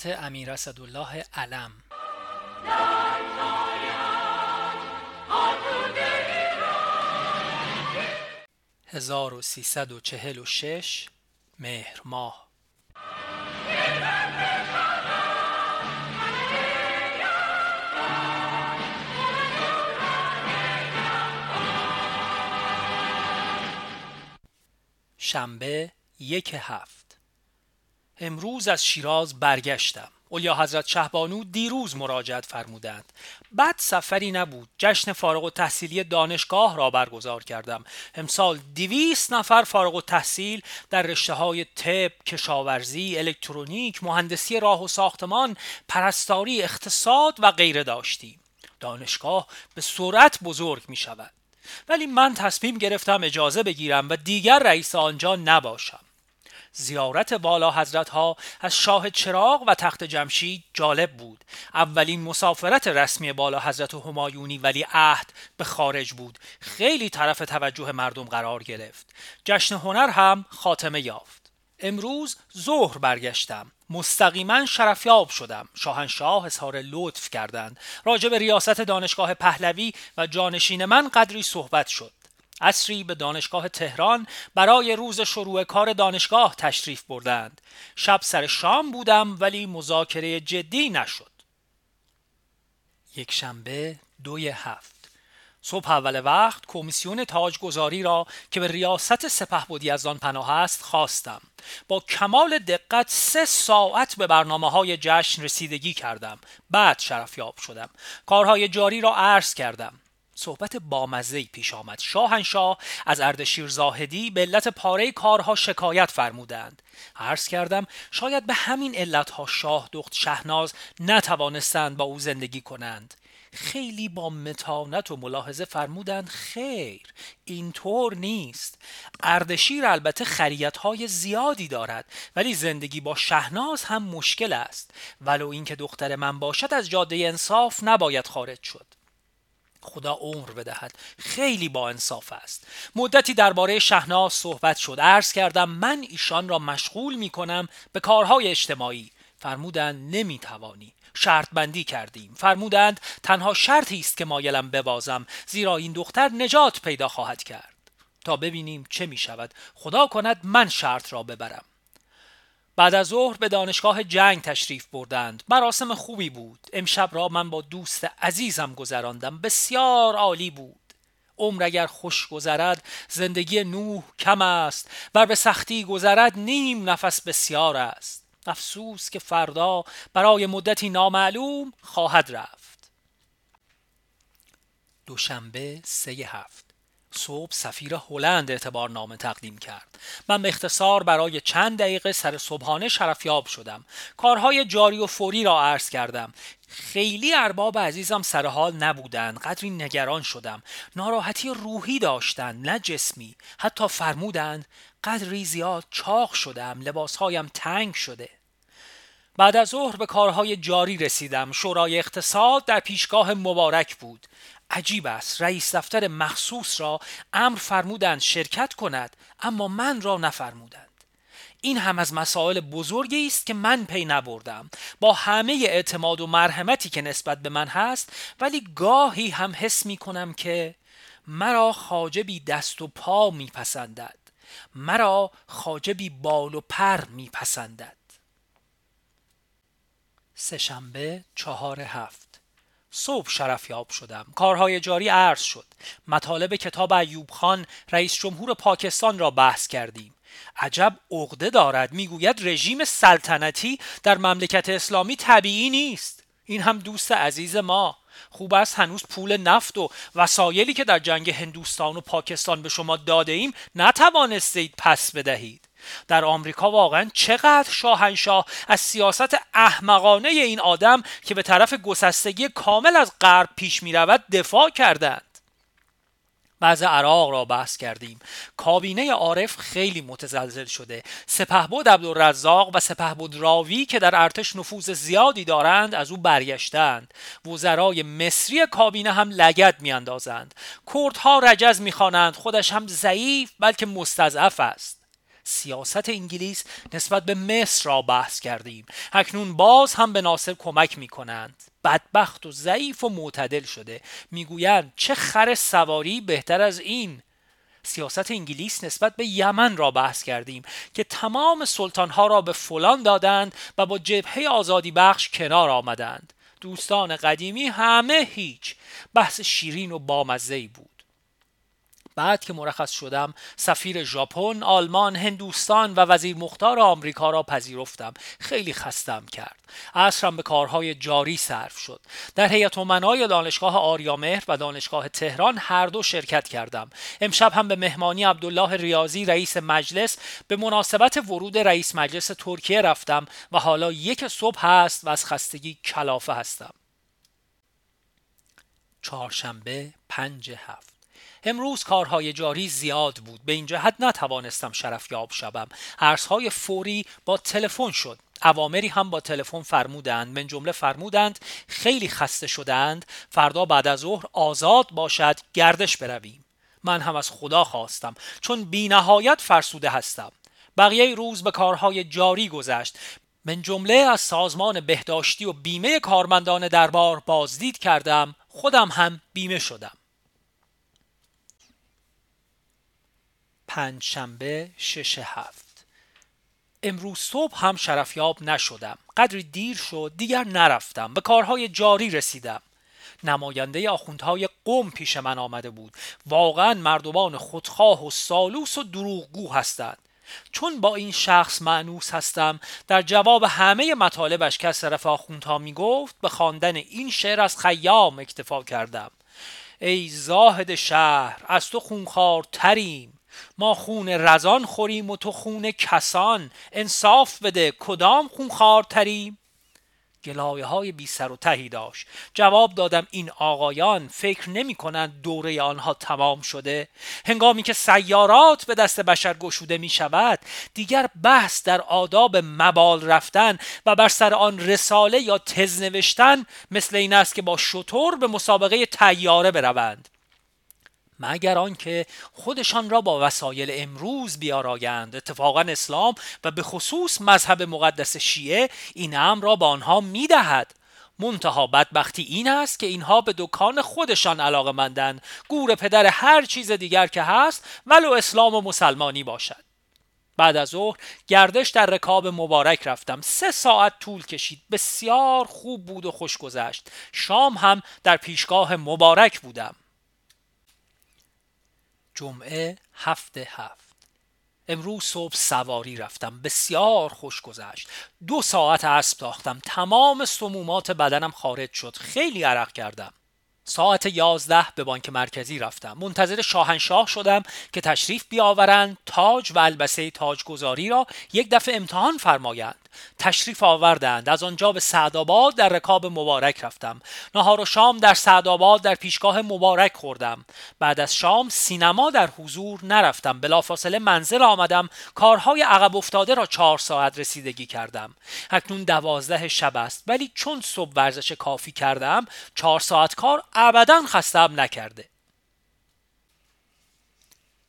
خاطرات امیر اسدالله علم. هزار و سیصد و چهل و شش مهر ماه. شنبه یک هفت. امروز از شیراز برگشتم. اولیا حضرت شهبانو دیروز مراجعت فرمودند. بعد سفری نبود. جشن فارغ و تحصیلی دانشگاه را برگزار کردم. امسال دویست نفر فارغ و تحصیل در رشته های طب، کشاورزی، الکترونیک، مهندسی راه و ساختمان، پرستاری، اقتصاد و غیره داشتیم. دانشگاه به سرعت بزرگ می شود ولی من تصمیم گرفتم اجازه بگیرم و دیگر رئیس آنجا نباشم. زیارت والا حضرت ها از شاه چراغ و تخت جمشید جالب بود. اولین مسافرت رسمی بالا حضرت همایونی ولی عهد به خارج بود. خیلی طرف توجه مردم قرار گرفت. جشن هنر هم خاتمه یافت. امروز ظهر برگشتم. مستقیما شرفیاب شدم. شاهنشاه اظهار لطف کردند. راجع به ریاست دانشگاه پهلوی و جانشین من قدری صحبت شد. عصری به دانشگاه تهران برای روز شروع کار دانشگاه تشریف بردند. شب سر شام بودم ولی مذاکره جدی نشد. یک شنبه دوی هفت. صبح اول وقت کمیسیون تاجگذاری را که به ریاست سپهبدی از آن پناه است خواستم. با کمال دقت سه ساعت به برنامه های جشن رسیدگی کردم. بعد شرفیاب شدم. کارهای جاری را عرض کردم. صحبت بامزهی پیش آمد. شاهنشاه از اردشیر زاهدی به علت پاره کارها شکایت فرمودند. عرض کردم شاید به همین علتها شاه دخت شهناز نتوانستند با او زندگی کنند. خیلی با متانت و ملاحظه فرمودند خیر اینطور نیست. اردشیر البته خریت های زیادی دارد ولی زندگی با شهناز هم مشکل است. ولو اینکه دختر من باشد از جاده انصاف نباید خارج شد. خدا عمر بدهد. خیلی با انصاف است. مدتی درباره شهناز صحبت شد. عرض کردم من ایشان را مشغول می کنم به کارهای اجتماعی. فرمودند نمی توانی. شرط بندی کردیم. فرمودند تنها شرطی است که مایلم ببازم. زیرا این دختر نجات پیدا خواهد کرد. تا ببینیم چه می شود. خدا کند من شرط را ببرم. بعد از ظهر به دانشگاه جنگ تشریف بردند. مراسم خوبی بود. امشب را من با دوست عزیزم گذراندم. بسیار عالی بود. عمر اگر خوش گذرد زندگی نوح کم است. و به سختی گذرد نیم نفس بسیار است. افسوس که فردا برای مدتی نامعلوم خواهد رفت. دوشنبه سه هفت. صبح سفیر هلند اعتبار نامه تقدیم کرد. من به اختصار برای چند دقیقه سر صبحانه شرفیاب شدم. کارهای جاری و فوری را عرض کردم. خیلی ارباب عزیزم سر حال نبودند. قدری نگران شدم. ناراحتی روحی داشتند نه جسمی. حتی فرمودند قدری زیاد چاق شدم. لباسهایم تنگ شده. بعد از ظهر به کارهای جاری رسیدم. شورای اقتصاد در پیشگاه مبارک بود. عجیب است. رئیس دفتر مخصوص را امر فرمودند شرکت کند اما من را نفرمودند. این هم از مسائل بزرگی است که من پی نبردم. با همه اعتماد و مرحمتی که نسبت به من هست ولی گاهی هم حس می کنم که مرا خاجبی دست و پا میپسندد مرا خاجبی بال و پر میپسندد سهشنبه چهار هفت. صبح شرفیاب شدم. کارهای جاری عرض شد. مطالب کتاب ایوب خان رئیس جمهور پاکستان را بحث کردیم. عجب عقده دارد می‌گوید رژیم سلطنتی در مملکت اسلامی طبیعی نیست. این هم دوست عزیز ما. خوب است هنوز پول نفت و وسایلی که در جنگ هندوستان و پاکستان به شما داده ایم نتوانستید پس بدهید. در آمریکا واقعا چقدر شاهنشاه از سیاست احمقانه این آدم که به طرف گسستگی کامل از غرب پیش می رود دفاع کردند. بعض عراق را بحث کردیم. کابینه عارف خیلی متزلزل شده. سپهبد عبدالرزاق و سپهبد راوی که در ارتش نفوذ زیادی دارند از او برگشتند. وزرای مصری کابینه هم لگد میاندازند. کردها رجز می‌خوانند. خودش هم ضعیف بلکه مستضعف است. سیاست انگلیس نسبت به مصر را بحث کردیم. اکنون باز هم به ناصر کمک می کنند بدبخت و ضعیف و معتدل شده. می‌گویند چه خر سواری بهتر از این. سیاست انگلیس نسبت به یمن را بحث کردیم که تمام سلطانها را به فلان دادند و با جبهه آزادی بخش کنار آمدند. دوستان قدیمی همه هیچ. بحث شیرین و بامزهی بود. بعد که مرخص شدم سفیر ژاپن، آلمان، هندوستان و وزیر مختار آمریکا را پذیرفتم. خیلی خستم کرد. عصرم به کارهای جاری صرف شد. در هیئت امنای دانشگاه آریامهر و دانشگاه تهران هر دو شرکت کردم. امشب هم به مهمانی عبدالله ریاضی رئیس مجلس به مناسبت ورود رئیس مجلس ترکیه رفتم و حالا یک صبح هست و از خستگی کلافه هستم. چهارشنبه پنج هفت. امروز کارهای جاری زیاد بود. به این جهت نتوانستم شرفیاب شوم. ارزهای فوری با تلفن شد. اوامری هم با تلفن فرمودند. من جمله فرمودند خیلی خسته شدند فردا بعد از ظهر آزاد باشد گردش برویم. من هم از خدا خواستم. چون بینهایت فرسوده هستم. بقیه روز به کارهای جاری گذشت. من جمله از سازمان بهداشتی و بیمه کارمندان دربار بازدید کردم. خودم هم بیمه شدم. پنج شنبه شش هفت. امروز صبح هم شرفیاب نشدم. قدری دیر شد دیگر نرفتم. به کارهای جاری رسیدم. نماینده آخوندهای قوم پیش من آمده بود. واقعا مردمان خودخواه و سالوس و دروغگو هستند. چون با این شخص معنوس هستم در جواب همه مطالبش که از طرف آخوندها می گفت به خواندن این شعر از خیام اکتفا کردم. ای زاهد شهر از تو خونخوار تریم ما خون رزان خوریم و تو خون کسان انصاف بده کدام خون تریم گلایه های بی سر و تهی داشت. جواب دادم این آقایان فکر نمی کنند دوره آنها تمام شده. هنگامی که سیارات به دست بشر گشوده می شود دیگر بحث در آداب مبال رفتن و بر سر آن رساله یا تز نوشتن مثل این است که با شطور به مسابقه تیاره بروند. مگر آنکه خودشان را با وسایل امروز بیارایند. اتفاقا اسلام و به خصوص مذهب مقدس شیعه این امر را به آنها می‌دهد. منتها بدبختی این است که اینها به دکان خودشان علاقه مندن گور پدر هر چیز دیگر که هست ولو اسلام و مسلمانی باشد. بعد از ظهر گردش در رکاب مبارک رفتم. سه ساعت طول کشید. بسیار خوب بود و خوش گذشت. شام هم در پیشگاه مبارک بودم. جمعه هفت هفت. امروز صبح سواری رفتم بسیار خوش گذشت. دو ساعت اسب تاختم تمام سمومات بدنم خارج شد خیلی عرق کردم. ساعت یازده به بانک مرکزی رفتم. منتظر شاهنشاه شدم که تشریف بیاورند تاج و البسه تاجگذاری را یک دفعه امتحان فرمایند. تشریف آوردند. از آنجا به سعدآباد در رکاب مبارک رفتم. نهار و شام در سعدآباد در پیشگاه مبارک خوردم. بعد از شام سینما در حضور نرفتم. بلافاصله منزل آمدم. کارهای عقب افتاده را چهار ساعت رسیدگی کردم. اکنون دوازده شب است. ولی چون صبح ورزش کافی کردم چهار ساعت کار ابدا خستم نکرده.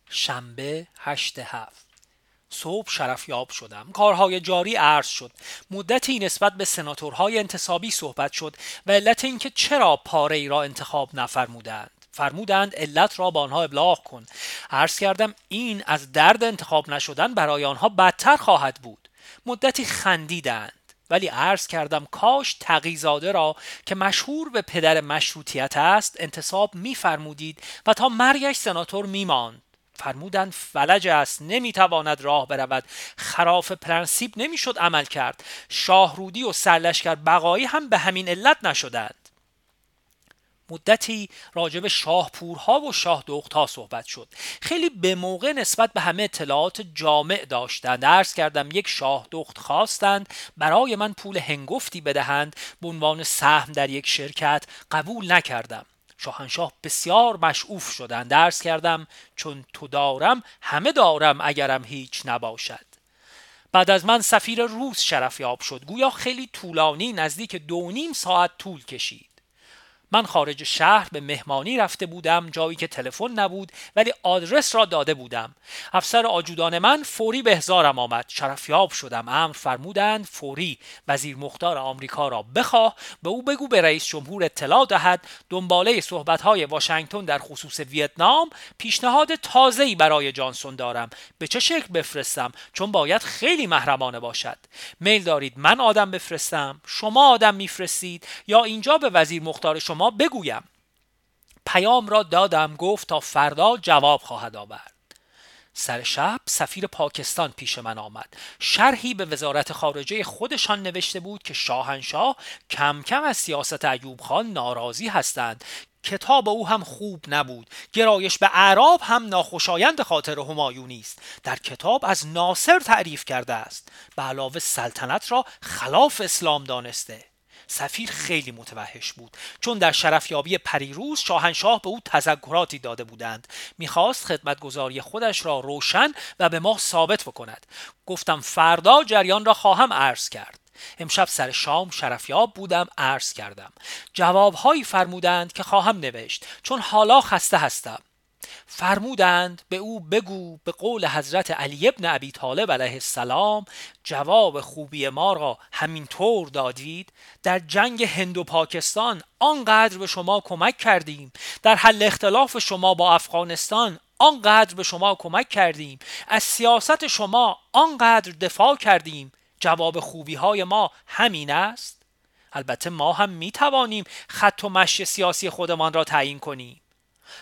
شنبه هشت هفت. صبح شرفیاب شدم. کارهای جاری عرض شد. مدتی نسبت به سناتورهای انتصابی صحبت شد و علت اینکه چرا پاره ای را انتخاب نفرمودند. فرمودند علت را با آنها ابلاغ کن. عرض کردم این از درد انتخاب نشدن برای آنها بدتر خواهد بود. مدتی خندیدند. ولی عرض کردم کاش تقیزاده را که مشهور به پدر مشروطیت است انتصاب میفرمودید و تا مرگش سناتور میماند. فرمودند فلج است نمی‌تواند راه برود. خراف پرنسیب نمی‌شد عمل کرد. شاهرودی و سرلشکر بقایی هم به همین علت نشدند. مدتی راجب شاهپورها و شاه دختها صحبت شد. خیلی به موقع نسبت به همه اطلاعات جامع داشتند. عرض کردم یک شاه دخت خواستند برای من پول هنگفتی بدهند. به عنوان سهم در یک شرکت قبول نکردم. شاهنشاه بسیار مشعوف شدند درس کردم چون تو دارم همه دارم اگرم هیچ نباشد. بعد از من سفیر روس شرفیاب شد. گویا خیلی طولانی نزدیک دو نیم ساعت طول کشید. من خارج شهر به مهمانی رفته بودم جایی که تلفن نبود ولی آدرس را داده بودم. افسر آجودان من فوری به هزارم آمد. شرفیاب شدم. امر فرمودند فوری وزیر مختار آمریکا را بخواه به او بگو به رئیس جمهور اطلاع دهد. دنباله صحبت‌های واشنگتن در خصوص ویتنام پیشنهاد تازه‌ای برای جانسون دارم. به چه شکل بفرستم؟ چون باید خیلی محرمانه باشد. میل دارید من آدم بفرستم؟ شما آدم میفرستید؟ یا اینجا به وزیر مختار شما بگویم. پیام را دادم گفت تا فردا جواب خواهد آورد. سر شب سفیر پاکستان پیش من آمد. شرحی به وزارت خارجه خودشان نوشته بود که شاهنشاه کم کم از سیاست ایوب خان ناراضی هستند. کتاب او هم خوب نبود. گرایش به اعراب هم ناخوشایند خاطر همایونی است در کتاب از ناصر تعریف کرده است. به علاوه سلطنت را خلاف اسلام دانسته. سفیر خیلی متوحش بود. چون در شرفیابی پریروز شاهنشاه به او تذکراتی داده بودند. می‌خواست خدمتگذاری خودش را روشن و به ما ثابت بکند. گفتم فردا جریان را خواهم عرض کرد. امشب سر شام شرفیاب بودم عرض کردم. جوابهایی فرمودند که خواهم نوشت. چون حالا خسته هستم. فرمودند به او بگو به قول حضرت علی ابن ابی طالب علیه السلام جواب خوبی ما را همینطور دادید. در جنگ هند و پاکستان آنقدر به شما کمک کردیم. در حل اختلاف شما با افغانستان آنقدر به شما کمک کردیم. از سیاست شما آنقدر دفاع کردیم. جواب خوبی های ما همین است. البته ما هم می توانیم خط و مشی سیاسی خودمان را تعیین کنیم.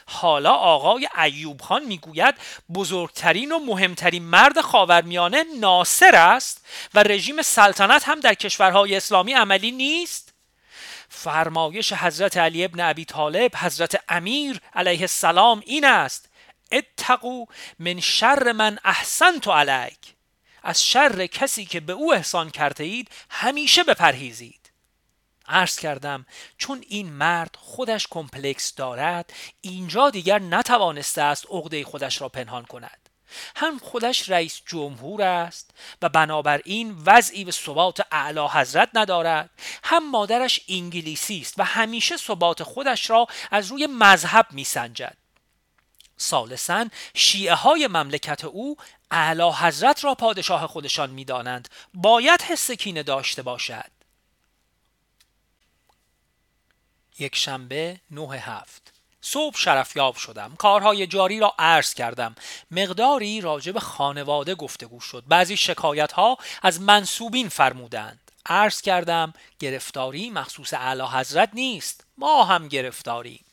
حالا آقای ایوب خان می‌گوید بزرگترین و مهمترین مرد خاورمیانه ناصر است و رژیم سلطنت هم در کشورهای اسلامی عملی نیست؟ فرمایش حضرت علی ابن ابی طالب حضرت امیر علیه السلام این است اتقو من شر من احسنت علیک. از شر کسی که به او احسان کرده اید همیشه بپرهیزید. عرض کردم چون این مرد خودش کمپلکس دارد اینجا دیگر نتوانسته است عقده خودش را پنهان کند. هم خودش رئیس جمهور است و بنابراین وضعی به ثبات اعلی حضرت ندارد هم مادرش انگلیسی است و همیشه ثبات خودش را از روی مذهب میسنجد. سالسا شیعه های مملکت او اعلی حضرت را پادشاه خودشان می‌دانند. باید حس کینه داشته باشد. یک شنبه نه هفت. صبح شرفیاب شدم. کارهای جاری را عرض کردم. مقداری راجع به خانواده گفتگو شد. بعضی شکایت ها از منصوبین فرمودند. عرض کردم گرفتاری مخصوص اعلی حضرت نیست. ما هم گرفتاریم.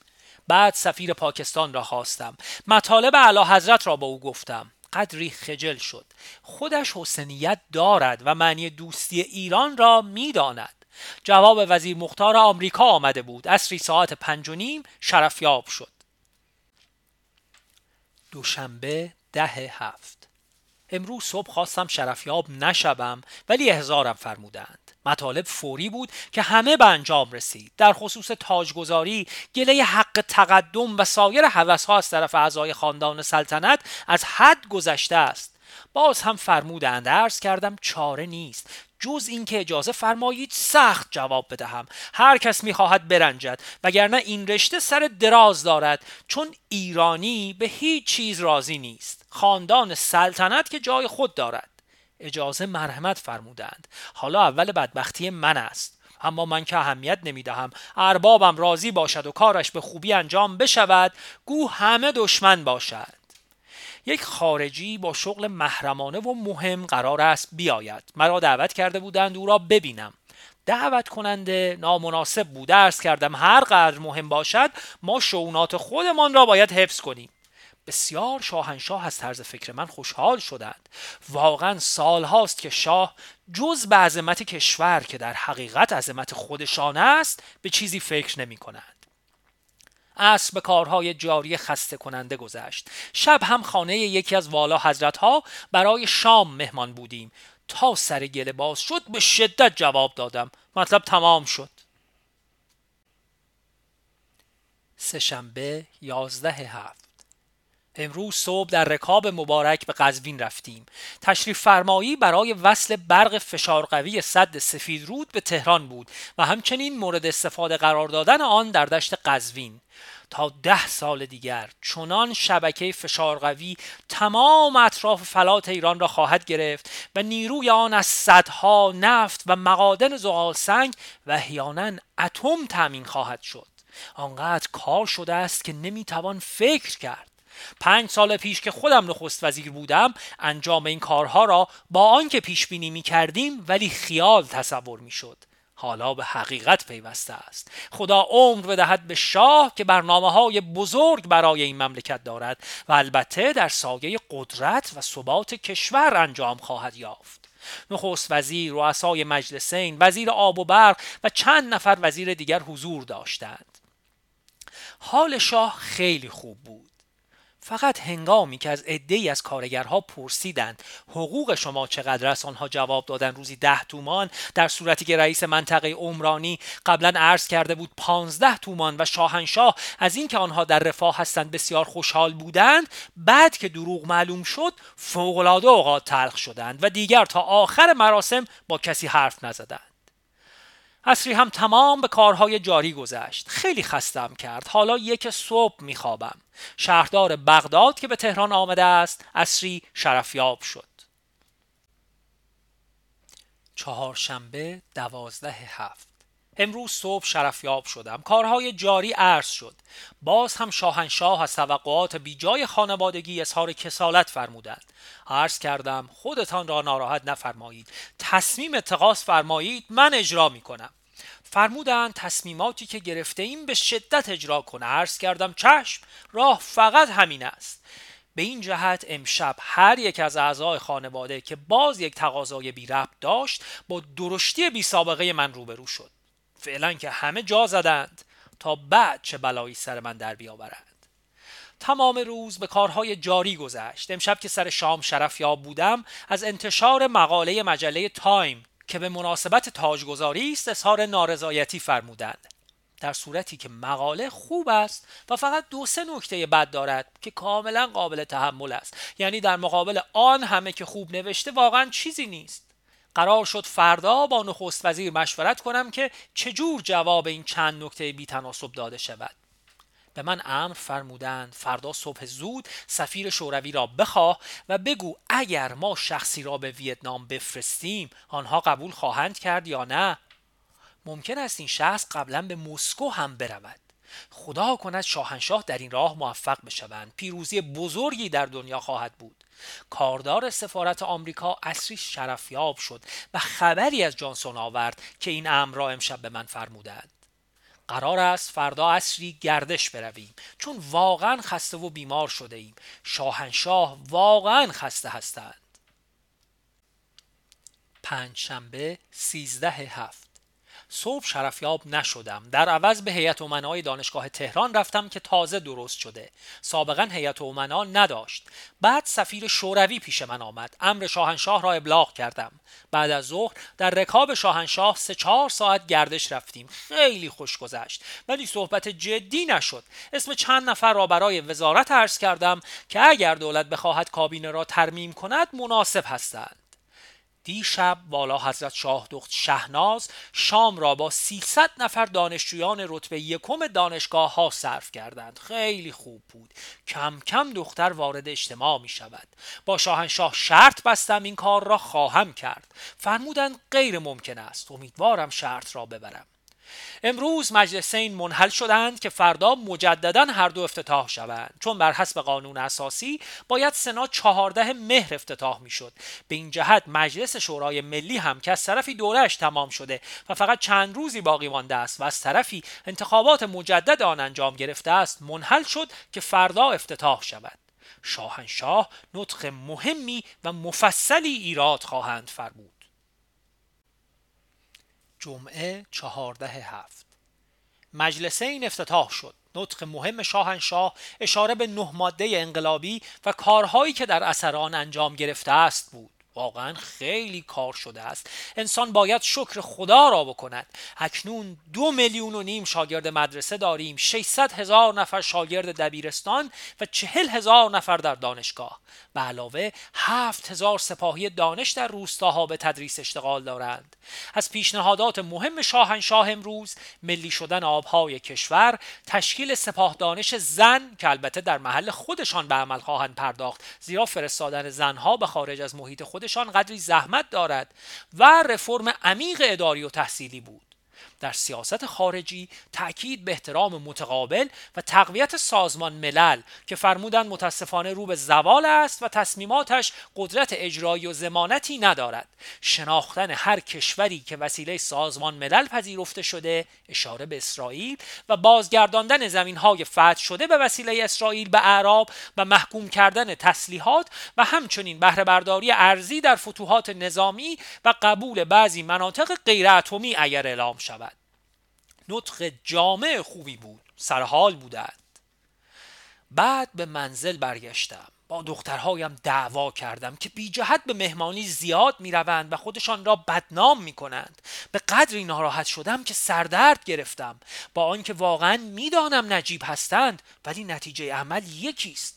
بعد سفیر پاکستان را خواستم. مطالب اعلی حضرت را با او گفتم. قدری خجل شد. خودش حسنیت دارد و معنی دوستی ایران را می‌داند. جواب وزیر مختار آمریکا آمده بود. اصری ساعت پنج و نیم شرفیاب شد. دوشنبه ده هفت. امروز صبح خواستم شرفیاب نشبم ولی احزارم فرمودند. مطالب فوری بود که همه به انجام رسید. در خصوص تاجگذاری گله حق تقدم و سایر ها از طرف اعضای خاندان سلطنت از حد گذشته است. باز هم فرمودند عرض کردم چاره نیست. جز اینکه اجازه فرمایید سخت جواب بدهم. هر کس می‌خواهد برنجد وگرنه این رشته سر دراز دارد چون ایرانی به هیچ چیز راضی نیست. خاندان سلطنت که جای خود دارد. اجازه مرحمت فرمودند. حالا اول بدبختی من است. اما من که اهمیت نمی‌دهم. اربابم راضی باشد و کارش به خوبی انجام بشود گو همه دشمن باشد. یک خارجی با شغل محرمانه و مهم قرار است بیاید. مرا دعوت کرده بودند او را ببینم. دعوت کننده نامناسب بود. ارز کردم هر قدر مهم باشد ما شونات خودمان را باید حفظ کنیم. بسیار شاهنشاه از طرز فکر من خوشحال شدند. واقعا سال هاست که شاه جز به عظمت کشور که در حقیقت عظمت خودشان است به چیزی فکر نمی کنند اصر به کارهای جاری خسته کننده گذشت. شب هم خانه یکی از والا حضرت ها برای شام مهمان بودیم. تا سر گله باز شد به شدت جواب دادم. مطلب تمام شد. سهشنبه یازده هفت. امروز صبح در رکاب مبارک به قزوین رفتیم. تشریف فرمایی برای وصل برق فشار قوی صد سفید رود به تهران بود و همچنین مورد استفاده قرار دادن آن در دشت قزوین. تا ده سال دیگر چنان شبکه فشار قوی تمام اطراف فلات ایران را خواهد گرفت و نیروی آن از صدها نفت و مقادن زغال سنگ و احیانا اتم تامین خواهد شد. آنقدر کار شده است که نمی‌توان فکر کرد. پنج سال پیش که خودم نخست وزیر بودم انجام این کارها را با آنکه پیش بینی می کردیم ولی خیال تصور می شد حالا به حقیقت پیوسته است. خدا عمر بدهد به شاه که برنامه های بزرگ برای این مملکت دارد و البته در سایه قدرت و ثبات کشور انجام خواهد یافت. نخست وزیر رؤسای مجلسین وزیر آب و برق و چند نفر وزیر دیگر حضور داشتند. حال شاه خیلی خوب بود. فقط هنگامی که از عدهای از کارگرها پرسیدند حقوق شما چقدر است؟ آنها جواب دادن روزی ده تومان. در صورتی که رئیس منطقه عمرانی قبلا عرض کرده بود پانزده تومان و شاهنشاه از اینکه آنها در رفاه هستند بسیار خوشحال بودند بعد که دروغ معلوم شد فوقالعاده اوقات تلخ شدند و دیگر تا آخر مراسم با کسی حرف نزدند. اصری هم تمام به کارهای جاری گذشت. خیلی خستم کرد. حالا یک صبح میخوابم. شهردار بغداد که به تهران آمده است اصری شرفیاب شد. چهارشنبه دوازده هفت. امروز صبح شرفیاب شدم. کارهای جاری عرض شد. باز هم شاهنشاه از توقعات بیجای خانوادگی اظهار کسالت فرمودند. عرض کردم خودتان را ناراحت نفرمایید. تصمیم اتخاذ فرمایید من اجرا می کنم فرمودند تصمیماتی که گرفته ایم به شدت اجرا کنه عرض کردم چشم راه فقط همین است. به این جهت امشب هر یک از اعضای خانواده که باز یک تقاضای بی ربط داشت با درشتی بی سابقه من روبرو شد. فعلا که همه جا زدند تا بعد چه بلایی سر من در بیاورند. تمام روز به کارهای جاری گذشت. امشب که سر شام شرف یاب بودم از انتشار مقاله مجله تایم که به مناسبت تاجگذاری است اظهار نارضایتی فرمودند. در صورتی که مقاله خوب است و فقط دو سه نکته بد دارد که کاملا قابل تحمل است. یعنی در مقابل آن همه که خوب نوشته واقعا چیزی نیست. قرار شد فردا با نخست وزیر مشورت کنم که چجور جواب این چند نکته بی تناسب داده شود. به من امر فرمودند فردا صبح زود سفیر شوروی را بخواه و بگو اگر ما شخصی را به ویتنام بفرستیم آنها قبول خواهند کرد یا نه. ممکن است این شخص قبلا به مسکو هم برود. خدا کند شاهنشاه در این راه موفق بشوند. پیروزی بزرگی در دنیا خواهد بود. کاردار سفارت آمریکا اصری شرفیاب شد و خبری از جانسون آورد که این امر را امشب به من فرمودند. قرار است فردا اصری گردش برویم چون واقعا خسته و بیمار شده ایم. شاهنشاه واقعا خسته هستند. پنج شنبه سیزده هفت. صبح شرفیاب نشدم. در عوض به هیئت امنای دانشگاه تهران رفتم که تازه درست شده. سابقا هیئت امنا نداشت. بعد سفیر شوروی پیش من آمد. امر شاهنشاه را ابلاغ کردم. بعد از ظهر در رکاب شاهنشاه سه چهار ساعت گردش رفتیم. خیلی خوش گذشت. ولی صحبت جدی نشد. اسم چند نفر را برای وزارت عرض کردم که اگر دولت بخواهد کابینه را ترمیم کند مناسب هستند. دیشب والا حضرت شاه دخت شهناز شام را با 300 نفر دانشجویان رتبه یکم دانشگاه ها صرف کردند. خیلی خوب بود. کم کم دختر وارد اجتماع می شود. با شاهنشاه شرط بستم این کار را خواهم کرد. فرمودند غیر ممکن است. امیدوارم شرط را ببرم. امروز مجلسین منحل شدند که فردا مجددا هر دو افتتاح شوند. چون بر حسب قانون اساسی باید سنا چهارده مهر افتتاح می‌شد. به این جهت مجلس شورای ملی هم که از طرفی دورش تمام شده و فقط چند روزی باقی مانده است و از طرفی انتخابات مجدد آن انجام گرفته است منحل شد که فردا افتتاح شود. شاهنشاه نطق مهمی و مفصلی ایراد خواهند فرمود. جمعه چهارده هفت. مجلسه این افتتاح شد. نطق مهم شاهنشاه اشاره به نه ماده انقلابی و کارهایی که در اثر آن انجام گرفته است بود. واقعا خیلی کار شده است. انسان باید شکر خدا را بکند. اکنون دو میلیون و نیم شاگرد مدرسه داریم. 600 هزار نفر شاگرد دبیرستان و چهل هزار نفر در دانشگاه. به علاوه هفت هزار سپاهی دانش در روستاها به تدریس اشتغال دارند. از پیشنهادات مهم شاهنشاه امروز ملی شدن آبهای کشور تشکیل سپاه دانش زن که البته در محل خودشان به عمل خواهند پرداخت. زیرا فرستادن زنها به خارج از محیط خودشان قدری زحمت دارد و رفرم عمیق اداری و تحصیلی بود. در سیاست خارجی تأکید به احترام متقابل و تقویت سازمان ملل که فرمودند متاسفانه رو به زوال است و تصمیماتش قدرت اجرایی و زمانتی ندارد. شناختن هر کشوری که وسیله سازمان ملل پذیرفته شده اشاره به اسرائیل و بازگرداندن زمین های فتح شده به وسیله اسرائیل به اعراب و محکوم کردن تسلیحات و همچنین بهره برداری ارزی در فتوحات نظامی و قبول بعضی مناطق غیر اتمی اگر اعلام شود. نطق جامع خوبی بود سرحال بودند. بعد به منزل برگشتم. با دخترهایم دعوا کردم که بی جهت به مهمانی زیاد می روند و خودشان را بدنام می کنند. به قدری ناراحت شدم که سردرد گرفتم. با آنکه واقعا می‌دانم نجیب هستند ولی نتیجه عمل یکیست.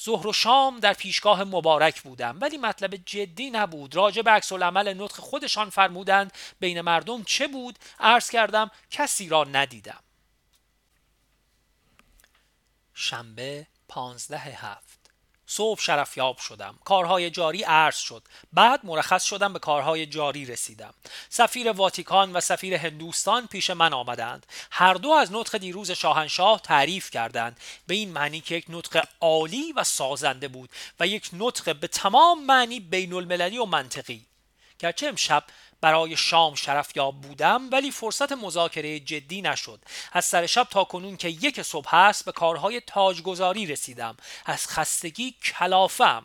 ظهر و شام در پیشگاه مبارک بودم ولی مطلب جدی نبود. راجع به عکس العمل نطق خودشان فرمودند بین مردم چه بود. عرض کردم کسی را ندیدم. شنبه پانزده هفت. صبح شرفیاب شدم. کارهای جاری عرض شد. بعد مرخص شدم به کارهای جاری رسیدم. سفیر واتیکان و سفیر هندوستان پیش من آمدند. هر دو از نطق دیروز شاهنشاه تعریف کردند. به این معنی که یک نطق عالی و سازنده بود و یک نطق به تمام معنی بین المللی و منطقی. گرچه امشب برای شام شرفیاب بودم ولی فرصت مذاکره جدی نشد. از سر شب تا کنون که یک صبح است به کارهای تاجگذاری رسیدم. از خستگی کلافم.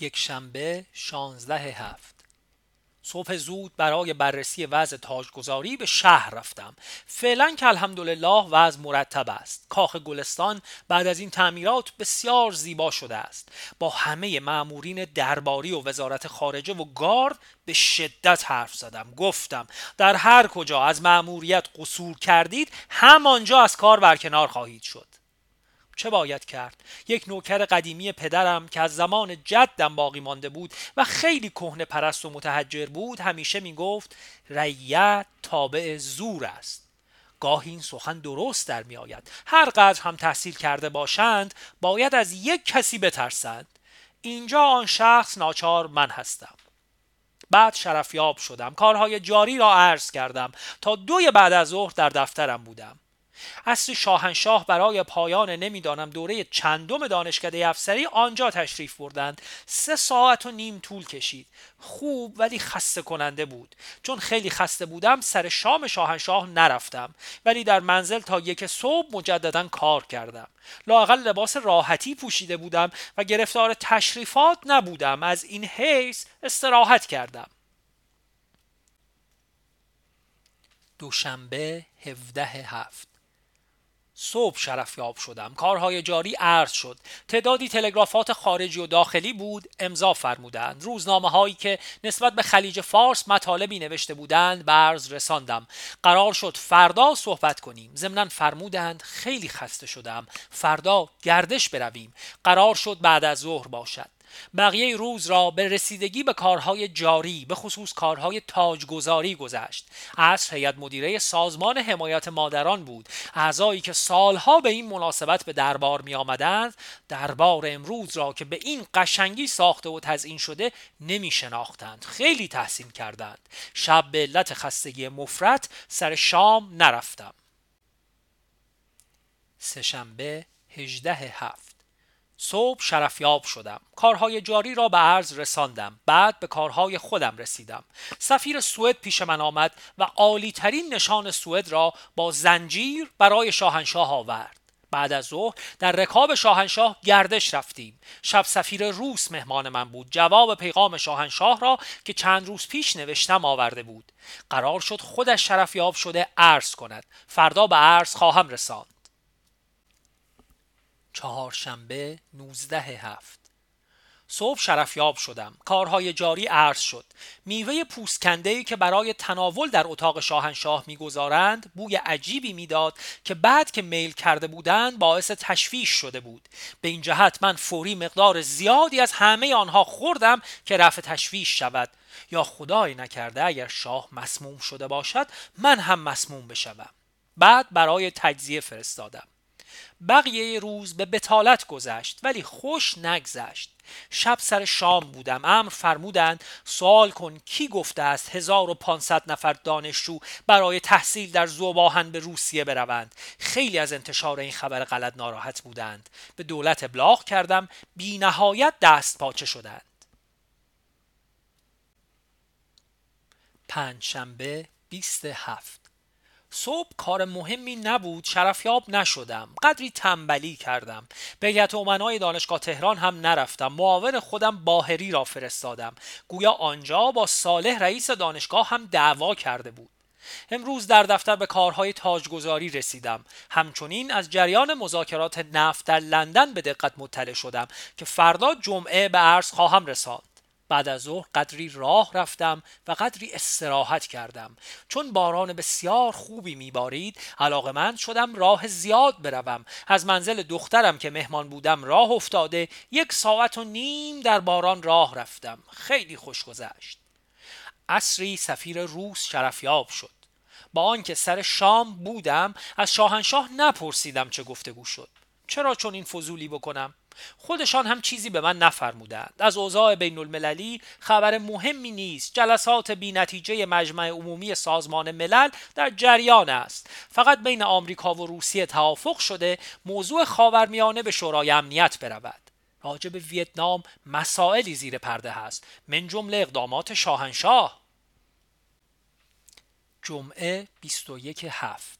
یک شنبه شانزده هفت. صبح زود برای بررسی وضع تاجگذاری به شهر رفتم. فعلا که الحمدلله وضع مرتب است. کاخ گلستان بعد از این تعمیرات بسیار زیبا شده است. با همه معمورین درباری و وزارت خارجه و گارد به شدت حرف زدم. گفتم در هر کجا از معموریت قصور کردید همانجا از کار برکنار خواهید شد. چه باید کرد؟ یک نوکر قدیمی پدرم که از زمان جدم باقی مانده بود و خیلی کهنه پرست و متحجر بود همیشه می گفت ریت تابع زور است. گاهی این سخن درست در می آید هر قدر هم تحصیل کرده باشند باید از یک کسی بترسند. اینجا آن شخص ناچار من هستم. بعد شرفیاب شدم. کارهای جاری را عرض کردم. تا دوی بعد از ظهر در دفترم بودم. اصر شاهنشاه برای پایان نمی‌دانم دوره چندم دانشکده افسری آنجا تشریف بردند. سه ساعت و نیم طول کشید. خوب ولی خسته کننده بود. چون خیلی خسته بودم سر شام شاهنشاه نرفتم. ولی در منزل تا یک صبح مجددا کار کردم. لاقل لباس راحتی پوشیده بودم و گرفتار تشریفات نبودم. از این حیث استراحت کردم. دوشنبه 17 هفت. صبح شرفیاب شدم. کارهای جاری عرض شد. تعدادی تلگرافات خارجی و داخلی بود امضا فرمودند. روزنامه هایی که نسبت به خلیج فارس مطالبی نوشته بودند برز رساندم. قرار شد فردا صحبت کنیم. ضمنا فرمودند خیلی خسته شدم. فردا گردش برویم. قرار شد بعد از ظهر باشد. بقیه روز را به رسیدگی به کارهای جاری به خصوص کارهای تاجگذاری گذشت. از هیئت مدیره سازمان حمایت مادران بود. اعضایی که سالها به این مناسبت به دربار می آمدند دربار امروز را که به این قشنگی ساخته و تزئین شده نمی شناختند خیلی تحسین کردند. شب به علت خستگی مفرت سر شام نرفتم. سهشنبه هجده هفت. صبح شرفیاب شدم. کارهای جاری را به عرض رساندم. بعد به کارهای خودم رسیدم. سفیر سوئد پیش من آمد و عالی ترین نشان سوئد را با زنجیر برای شاهنشاه آورد. بعد از ظهر در رکاب شاهنشاه گردش رفتیم. شب سفیر روس مهمان من بود. جواب پیغام شاهنشاه را که چند روز پیش نوشتم آورده بود. قرار شد خودش شرفیاب شده عرض کند. فردا به عرض خواهم رساند. چهارشنبه 19 هفت. صبح شرفیاب شدم. کارهای جاری عرض شد. میوه پوسکنده که برای تناول در اتاق شاهنشاه می‌گذارند بوی عجیبی می‌داد که بعد که میل کرده بودند باعث تشویش شده بود. به این جهت من فوری مقدار زیادی از همه آنها خوردم که رفع تشویش شود. یا خدای نکرده اگر شاه مسموم شده باشد من هم مسموم بشوم. بعد برای تجزیه فرستادم. بقیه روز به بتالت گذشت ولی خوش نگذشت. شب سر شام بودم. امر فرمودند سوال کن کی گفته است 1500 نفر دانشجو برای تحصیل در زوباهن به روسیه بروند؟ خیلی از انتشار این خبر غلط ناراحت بودند. به دولت ابلاغ کردم بی نهایت دست پاچه شدند. پنجشنبه 27 صبح کار مهمی نبود شرفیاب نشدم. قدری تنبلی کردم. به هیئت امنای دانشگاه تهران هم نرفتم. معاون خودم باهری را فرستادم. گویا آنجا با صالح رئیس دانشگاه هم دعوا کرده بود. امروز در دفتر به کارهای تاجگذاری رسیدم. همچنین از جریان مذاکرات نفت در لندن به دقت مطلع شدم که فردا جمعه به عرض خواهم رساند. بعد از ظهر قدری راه رفتم و قدری استراحت کردم. چون باران بسیار خوبی میبارید من شدم راه زیاد بروم. از منزل دخترم که مهمان بودم راه افتاده یک ساعت و نیم در باران راه رفتم. خیلی خوش گذشت. عصری سفیر روس شرفیاب شد. با آنکه سر شام بودم از شاهنشاه نپرسیدم چه گفتگو شد. چرا چون این فضولی بکنم؟ خودشان هم چیزی به من نفرمودند. از اوضاع بین المللی خبر مهمی نیست. جلسات بی نتیجه مجمع عمومی سازمان ملل در جریان است. فقط بین آمریکا و روسیه توافق شده موضوع خاورمیانه به شورای امنیت برود. راجب ویتنام مسائلی زیر پرده هست. من جمله اقدامات شاهنشاه. جمعه 21 هفت.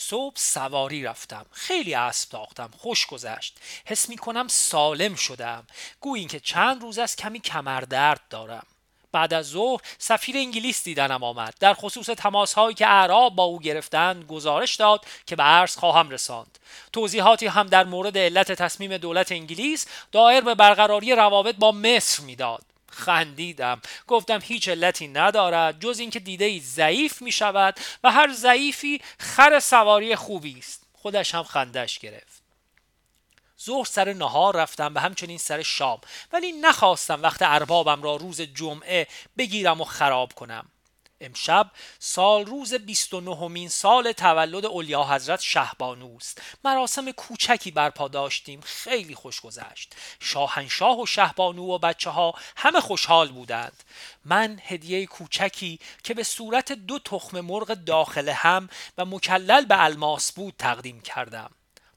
صبح سواری رفتم. خیلی اسب تاختم خوش گذشت. حس می کنم سالم شدم. گویی که چند روز از کمی کمردرد دارم. بعد از ظهر سفیر انگلیس دیدنم آمد. در خصوص تماس هایی که اعراب با او گرفتند گزارش داد که به عرض خواهم رساند. توضیحاتی هم در مورد علت تصمیم دولت انگلیس دایر به برقراری روابط با مصر می‌داد. خندیدم. گفتم هیچ علتی ندارد جز اینکه دیده ای ضعیف می شود و هر ضعیفی خر سواری خوبی است. خودش هم خندش گرفت. ظهر سر نهار رفتم و همچنین سر شام. ولی نخواستم وقت اربابم را روز جمعه بگیرم و خراب کنم. امشب سال روز 29 مین سال تولد اولیا حضرت شهبانوست. مراسم کوچکی برپا داشتیم. خیلی خوش گذشت. شاهنشاه و شهبانو و بچه ها همه خوشحال بودند. من هدیه کوچکی که به صورت دو تخم مرغ داخل هم و مکلل به الماس بود تقدیم کردم.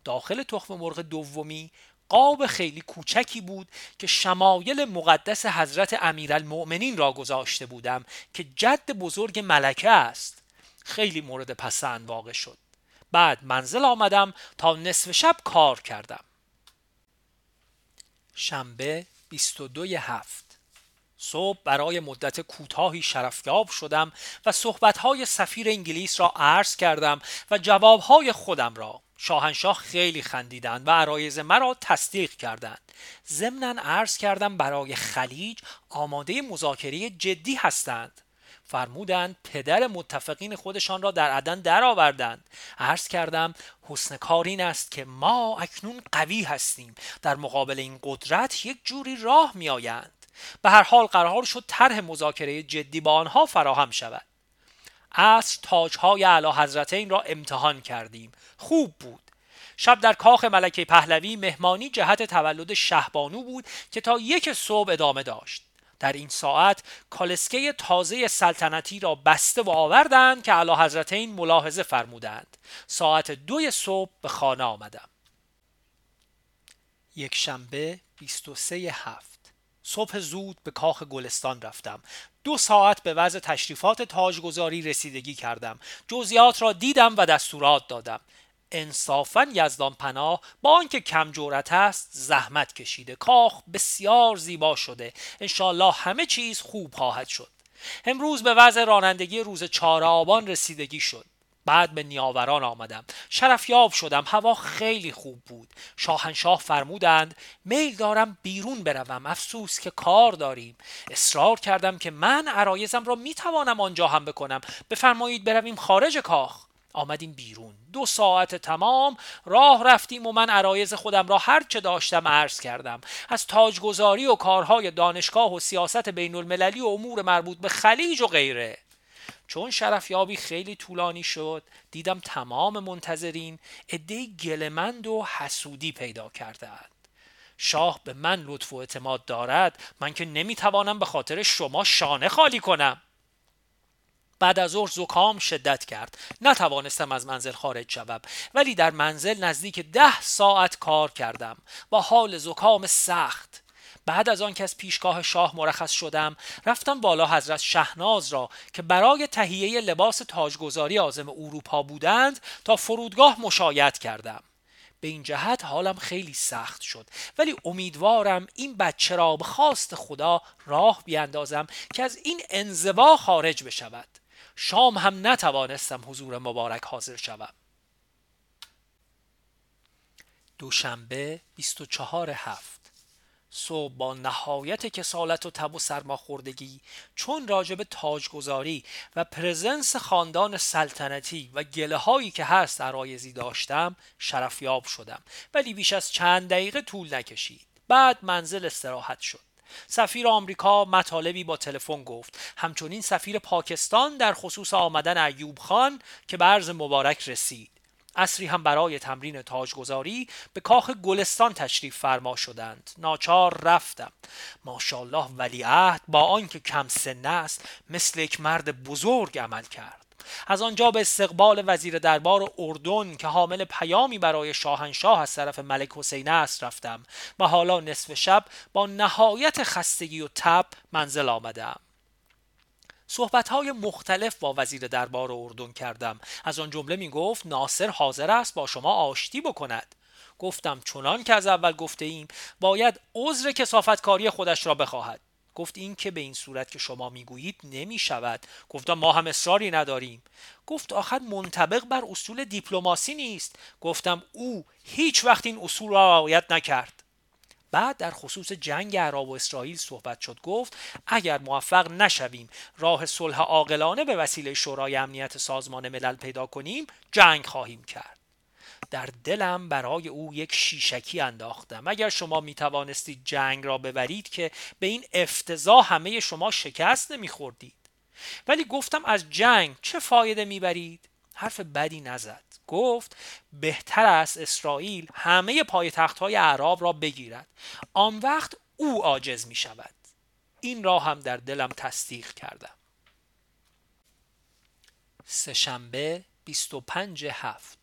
داخل تخم مرغ دومی قاب خیلی کوچکی بود که شمایل مقدس حضرت امیرالمؤمنین را گذاشته بودم که جد بزرگ ملکه است. خیلی مورد پسند واقع شد. بعد منزل آمدم تا نصف شب کار کردم. شنبه 22 هفت. صبح برای مدت کوتاهی شرفیاب شدم و صحبتهای سفیر انگلیس را عرض کردم و جوابهای خودم را شاهنشاه خیلی خندیدند و عرایز مرا تصدیق کردند. ضمنا عرض کردم برای خلیج آماده مذاکره جدی هستند. فرمودند پدر متفقین خودشان را در عدن درآوردند. عرض کردم حسن کار این است که ما اکنون قوی هستیم. در مقابل این قدرت یک جوری راه میآیند. به هر حال قرار شد طرح مذاکره جدی با آنها فراهم شود. عصر تاجهای اعلی حضرتین را امتحان کردیم. خوب بود. شب در کاخ ملکه پهلوی مهمانی جهت تولد شهبانو بود که تا یک صبح ادامه داشت. در این ساعت کالسکه تازه سلطنتی را بسته و آوردند که اعلی حضرتین ملاحظه فرمودند. ساعت دوی صبح به خانه آمدم. یک شنبه 23 هفت. صبح زود به کاخ گلستان رفتم. دو ساعت به وضع تشریفات تاجگذاری رسیدگی کردم. جزئیات را دیدم و دستورات دادم. انصافا یزدان پناه با آنکه کم جورت است زحمت کشیده. کاخ بسیار زیبا شده. انشالله همه چیز خوب خواهد شد. امروز به وضع رانندگی روز چهار آبان رسیدگی شد. بعد به نیاوران آمدم. شرفیاب شدم. هوا خیلی خوب بود. شاهنشاه فرمودند میل دارم بیرون بروم. افسوس که کار داریم. اصرار کردم که من عرایزم را می‌توانم آنجا هم بکنم. بفرمایید برویم خارج کاخ. آمدیم بیرون. دو ساعت تمام راه رفتیم و من عرایز خودم را هر چه داشتم عرض کردم. از تاجگذاری و کارهای دانشگاه و سیاست بین المللی و امور مربوط به خلیج و غیره. چون شرفیابی خیلی طولانی شد دیدم تمام منتظرین عده گلمند و حسودی پیدا کردهاند. شاه به من لطف و اعتماد دارد من که نمی‌توانم به خاطر شما شانه خالی کنم. بعد از ظهر زکام شدت کرد. نتوانستم از منزل خارج شوم ولی در منزل نزدیک ده ساعت کار کردم. با حال زکام سخت. بعد از آن که از پیشگاه شاه مرخص شدم رفتم بالا حضرت شهناز را که برای تهیه لباس تاجگذاری آزم اروپا بودند تا فرودگاه مشایعت کردم. به این جهت حالم خیلی سخت شد. ولی امیدوارم این بچه را به خواست خدا راه بیاندازم که از این انزوا خارج بشود. شام هم نتوانستم حضور مبارک حاضر شوم. دوشنبه 24 هفت. صبح با نهایت کسالت و تب و سرماخوردگی چون راجب تاجگذاری و پرزنس خاندان سلطنتی و گله هایی که هست عرایزی داشتم شرفیاب شدم. ولی بیش از چند دقیقه طول نکشید. بعد منزل استراحت شد. سفیر آمریکا مطالبی با تلفن گفت. همچنین سفیر پاکستان در خصوص آمدن ایوب خان که عرض مبارک رسید. اصری هم برای تمرین تاجگذاری به کاخ گلستان تشریف فرما شدند. ناچار رفتم. ماشاءالله ولیعهد با آنکه کم سن است مثل یک مرد بزرگ عمل کرد. از آنجا به استقبال وزیر دربار اردن که حامل پیامی برای شاهنشاه از طرف ملک حسین است رفتم و حالا نصف شب با نهایت خستگی و تب منزل آمدم. صحبت های مختلف با وزیر دربار اردن کردم. از آن جمله می گفت ناصر حاضر است با شما آشتی بکند. گفتم چنان که از اول گفته ایم باید عذر کسافتکاری خودش را بخواهد. گفت این که به این صورت که شما می‌گویید نمی شود گفتم ما هم اصراری نداریم. گفت آخر منطبق بر اصول دیپلماسی نیست. گفتم او هیچ وقت این اصول را رعایت نکرد. بعد در خصوص جنگ عرب و اسرائیل صحبت شد گفت اگر موفق نشویم راه صلح عاقلانه به وسیله شورای امنیت سازمان ملل پیدا کنیم جنگ خواهیم کرد. در دلم برای او یک شیشکی انداختم. اگر شما می توانستید جنگ را ببرید که به این افتضاح همه شما شکست نمیخوردید. ولی گفتم از جنگ چه فایده می‌برید؟ حرف بدی نزد. گفت بهتر است اسرائیل همه پایتخت های عرب را بگیرد. آن وقت او عاجز می شود این را هم در دلم تصدیق کردم. سهشنبه 25 هفت.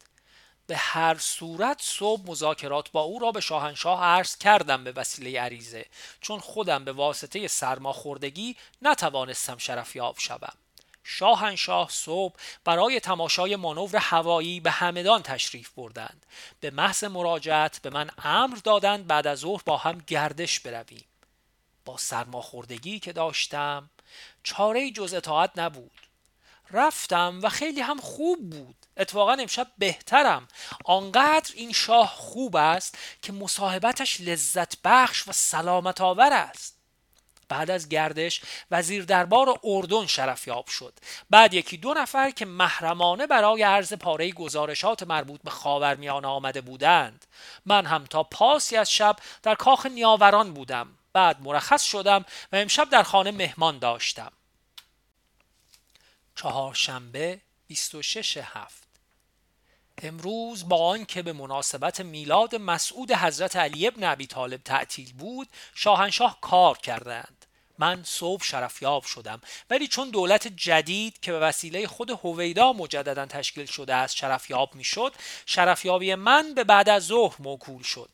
به هر صورت صبح مذاکرات با او را به شاهنشاه عرض کردم به وسیله عریضه. چون خودم به واسطه سرماخوردگی نتوانستم شرفیاب شوم. شاهنشاه صبح برای تماشای مانور هوایی به همدان تشریف بردند. به محض مراجعت به من امر دادند بعد از ظهر با هم گردش برویم. با سرماخوردگی که داشتم چاره جز اطاعت نبود. رفتم و خیلی هم خوب بود. اتفاقا امشب بهترم. آنقدر این شاه خوب است که مصاحبتش لذت بخش و سلامت آور است. بعد از گردش وزیر دربار اردن شرفیاب شد. بعد یکی دو نفر که محرمانه برای عرض پاره گزارشات مربوط به خاورمیانه آمده بودند. من هم تا پاسی از شب در کاخ نیاوران بودم. بعد مرخص شدم و امشب در خانه مهمان داشتم. چهارشنبه 26 هفت. امروز با آنکه به مناسبت میلاد مسعود حضرت علی ابن ابی طالب تعطیل بود شاهنشاه کار کردند. من صبح شرفیاب شدم. ولی چون دولت جدید که به وسیله خود هویدا مجددا تشکیل شده است شرفیاب می‌شد شرفیابی من به بعد از ظهر موکول شد.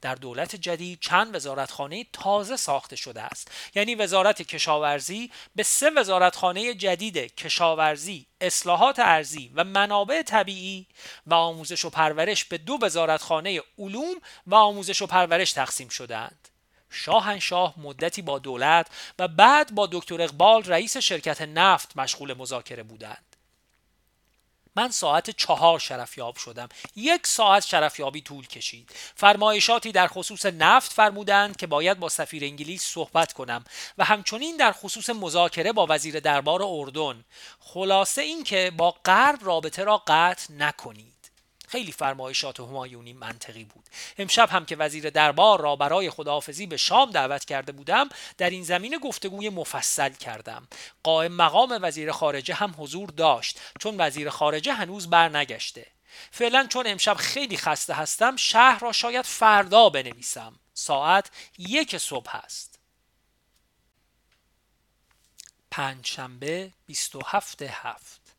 در دولت جدید چند وزارتخانه تازه ساخته شده است. یعنی وزارت کشاورزی به سه وزارتخانه جدید کشاورزی اصلاحات ارزی و منابع طبیعی و آموزش و پرورش به دو وزارتخانه علوم و آموزش و پرورش تقسیم شدهاند. شاهنشاه مدتی با دولت و بعد با دکتر اقبال رئیس شرکت نفت مشغول مذاکره بودند. من ساعت چهار شرفیاب شدم. یک ساعت شرفیابی طول کشید. فرمایشاتی در خصوص نفت فرمودند که باید با سفیر انگلیس صحبت کنم و همچنین در خصوص مذاکره با وزیر دربار اردن. خلاصه اینکه با غرب رابطه را قطع نکنید. خیلی فرمایشات همایونی منطقی بود. امشب هم که وزیر دربار را برای خداحافظی به شام دعوت کرده بودم در این زمینه گفتگوی مفصل کردم. قائم مقام وزیر خارجه هم حضور داشت چون وزیر خارجه هنوز برنگشته. فعلا چون امشب خیلی خسته هستم شهر را شاید فردا بنویسم. ساعت یک صبح است. پنجشنبه 27 هفت.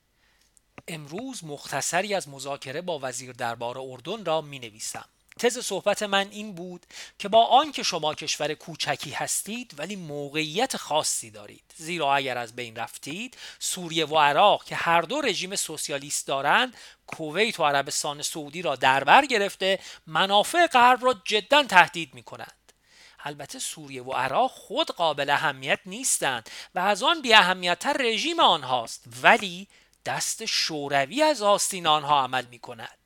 امروز مختصری از مذاکره با وزیر دربار اردن را می نویسم. تز صحبت من این بود که با آنکه شما کشور کوچکی هستید ولی موقعیت خاصی دارید. زیرا اگر از بین رفتید سوریه و عراق که هر دو رژیم سوسیالیست دارند کویت و عربستان سعودی را دربر گرفته منافع غرب را جدا تهدید می کنند البته سوریه و عراق خود قابل اهمیت نیستند و از آن بی اهمیتتر رژیم آنهاست. ولی دست شوروی از آستین آنها عمل می کند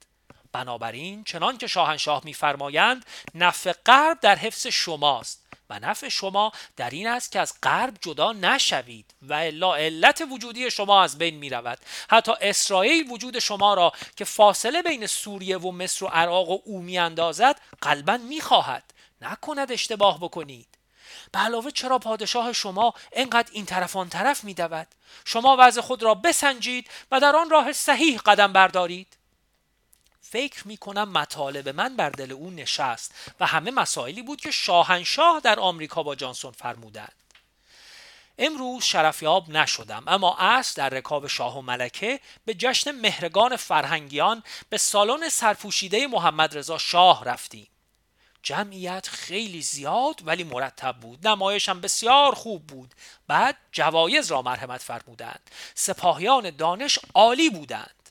بنابراین چنان که شاهنشاه میفرمایند نفع غرب در حفظ شماست و نفع شما در این است که از غرب جدا نشوید و الا علت وجودی شما از بین می رود حتی اسرائیل وجود شما را که فاصله بین سوریه و مصر و عراق و او می اندازد قلبا می خواهد نکند اشتباه بکنید. به علاوه چرا پادشاه شما انقدر این طرف آن طرف می دود؟ شما وضع خود را بسنجید و در آن راه صحیح قدم بردارید. فکر می کنم مطالب من بر دل او نشست و همه مسائلی بود که شاهنشاه در آمریکا با جانسون فرمودند. امروز شرفیاب نشدم اما اصل در رکاب شاه و ملکه به جشن مهرگان فرهنگیان به سالن سرپوشیده محمد رضا شاه رفتیم. جمعیت خیلی زیاد ولی مرتب بود. نمایش بسیار خوب بود. بعد جوایز را مرحمت فرمودند. سپاهیان دانش عالی بودند.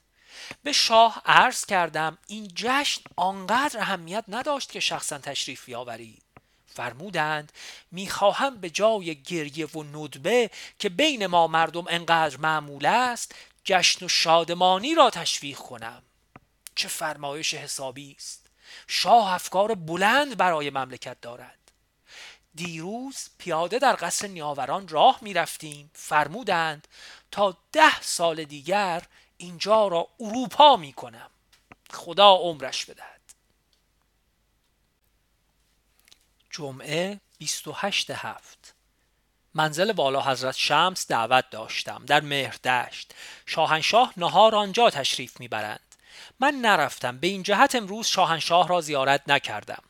به شاه عرض کردم این جشن آنقدر اهمیت نداشت که شخصا تشریف بیاورید فرمودند می‌خواهم به جای گریه و ندبه که بین ما مردم انقدر معمول است جشن و شادمانی را تشویق کنم. چه فرمایش حسابی است. شاه افکار بلند برای مملکت دارد. دیروز پیاده در قصر نیاوران راه می رفتیم فرمودند تا ده سال دیگر اینجا را اروپا می کنم خدا عمرش بدهد. جمعه 28 هفت. منزل والا حضرت شمس دعوت داشتم. در مهردشت شاهنشاه نهار آنجا تشریف می‌برند. من نرفتم. به این جهت امروز شاهنشاه را زیارت نکردم.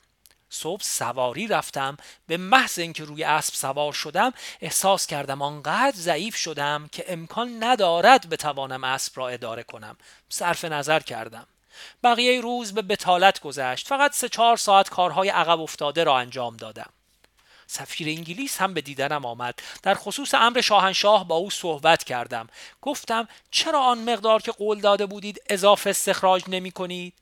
صبح سواری رفتم. به محض اینکه روی اسب سوار شدم احساس کردم آنقدر ضعیف شدم که امکان ندارد بتوانم اسب را اداره کنم. صرف نظر کردم. بقیه روز به بتالت گذشت. فقط سه چهار ساعت کارهای عقب افتاده را انجام دادم. سفیر انگلیس هم به دیدنم آمد. در خصوص امر شاهنشاه با او صحبت کردم. گفتم چرا آن مقدار که قول داده بودید اضافه استخراج نمی کنید؟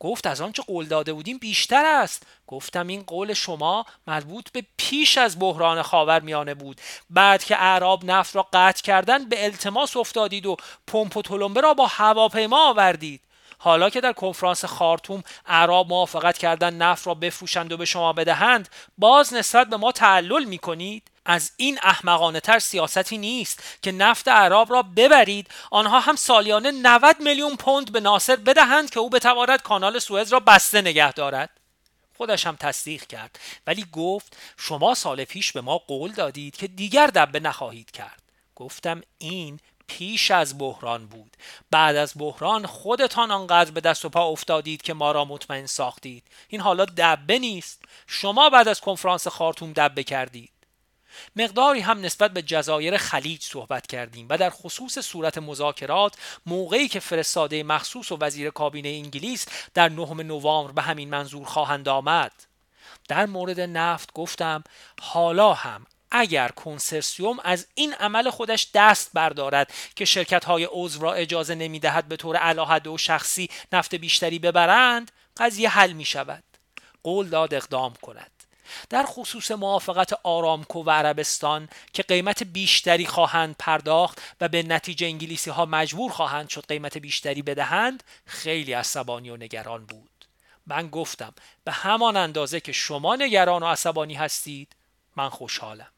گفت از آنچه قول داده بودیم بیشتر است. گفتم این قول شما مربوط به پیش از بحران خاور میانه بود. بعد که اعراب نفت را قطع کردن به التماس افتادید و پمپ و تلمبه را با هواپیما آوردید. حالا که در کنفرانس خارتوم اعراب موافقت کردن نفت را بفروشند و به شما بدهند باز نسبت به ما تعلل می کنید از این احمقانه تر سیاستی نیست که نفت عرب را ببرید. آنها هم سالیانه 90 میلیون پوند به ناصر بدهند که او بتواند کانال سوئز را بسته نگه دارد. خودش هم تصدیق کرد. ولی گفت شما سال پیش به ما قول دادید که دیگر دبه نخواهید کرد. گفتم این پیش از بحران بود. بعد از بحران خودتان آنقدر به دست و پا افتادید که ما را مطمئن ساختید. این حالا دبه نیست. شما بعد از کنفرانس خارتوم دبه کردید. مقداری هم نسبت به جزایر خلیج صحبت کردیم و در خصوص صورت مذاکرات موقعی که فرستاده مخصوص و وزیر کابینه انگلیس در نهم نوامبر به همین منظور خواهند آمد. در مورد نفت گفتم حالا هم اگر کنسرسیوم از این عمل خودش دست بردارد که شرکت های عضو را اجازه نمی دهد به طور علاهده و شخصی نفت بیشتری ببرند قضیه حل می شود قول داد اقدام کند. در خصوص موافقت آرامکو و عربستان که قیمت بیشتری خواهند پرداخت و به نتیجه انگلیسی ها مجبور خواهند شد قیمت بیشتری بدهند خیلی عصبانی و نگران بود. من گفتم به همان اندازه که شما نگران و عصبانی هستید من خوشحالم.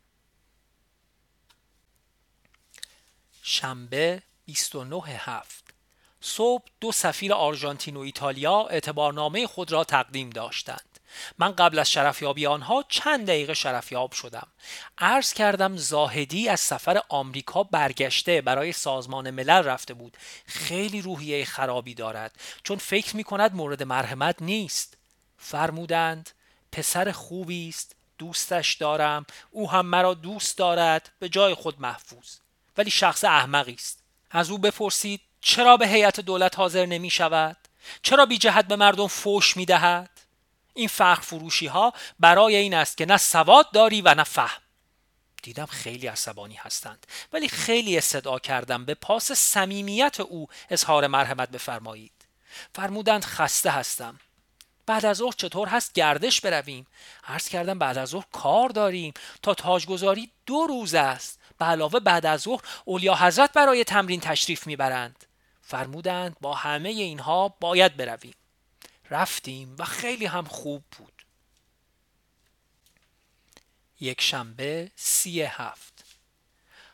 شنبه 29 هفت. صبح دو سفیر آرژانتین و ایتالیا اعتبارنامه خود را تقدیم داشتند. من قبل از شرفیابی آنها چند دقیقه شرفیاب شدم. عرض کردم زاهدی از سفر آمریکا برگشته برای سازمان ملل رفته بود. خیلی روحیه خرابی دارد. چون فکر می کند مورد مرحمت نیست. فرمودند پسر خوبی است دوستش دارم او هم مرا دوست دارد به جای خود محفوظ. ولی شخص احمقی است. از او بپرسید چرا به هیئت دولت حاضر نمی شود چرا بی جهت به مردم فوش می دهد این فرق فروشی ها برای این است که نه سواد داری و نه فهم. دیدم خیلی عصبانی هستند ولی خیلی استدعا کردم به پاس صمیمیت او اظهار مرحمت بفرمایید. فرمودند خسته هستم. بعد از ظهر چطور هست گردش برویم. عرض کردم بعد از ظهر کار داریم. تا تاجگذاری دو روز است. به علاوه بعد از ظهر اولیا حضرت برای تمرین تشریف می‌برند. فرمودند با همه اینها باید برویم. رفتیم و خیلی هم خوب بود. یک شنبه سی هفت.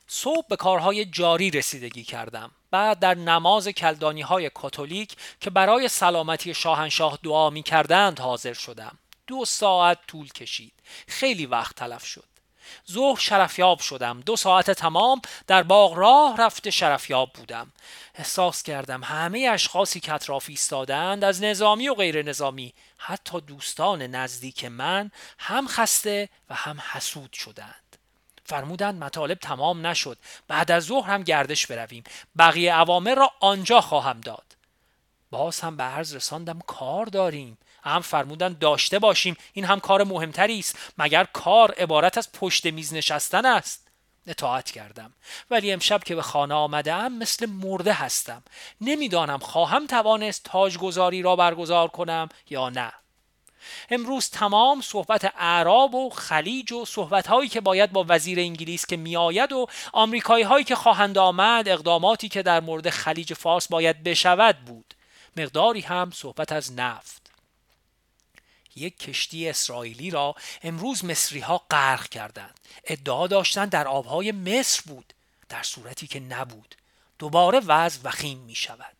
صبح به کارهای جاری رسیدگی کردم. بعد در نماز کلدانی های کاتولیک که برای سلامتی شاهنشاه دعا می کردند حاضر شدم. دو ساعت طول کشید. خیلی وقت تلف شد. ظهر شرفیاب شدم. دو ساعت تمام در باغ راه رفته شرفیاب بودم. احساس کردم همه اشخاصی که اطراف ایستادند از نظامی و غیر نظامی حتی دوستان نزدیک من هم خسته و هم حسود شدند فرمودند مطالب تمام نشد. بعد از ظهر هم گردش برویم. بقیه عوامر را آنجا خواهم داد. باز هم به عرض رساندم کار داریم. هم فرمودن داشته باشیم. این هم کار مهمتری است. مگر کار عبارت از پشت میز نشستن است؟ اطاعت کردم. ولی امشب که به خانه آمدم مثل مرده هستم. نمی‌دانم خواهم توانست تاجگذاری را برگزار کنم یا نه. امروز تمام صحبت اعراب و خلیج و صحبت هایی که باید با وزیر انگلیس که میآید و آمریکایی هایی که خواهند آمد اقداماتی که در مورد خلیج فارس باید بشود بود. مقداری هم صحبت از نفت. یک کشتی اسرائیلی را امروز مصری ها غرق کردند. ادعا داشتند در آبهای مصر بود. در صورتی که نبود. دوباره وضع وخیم می شود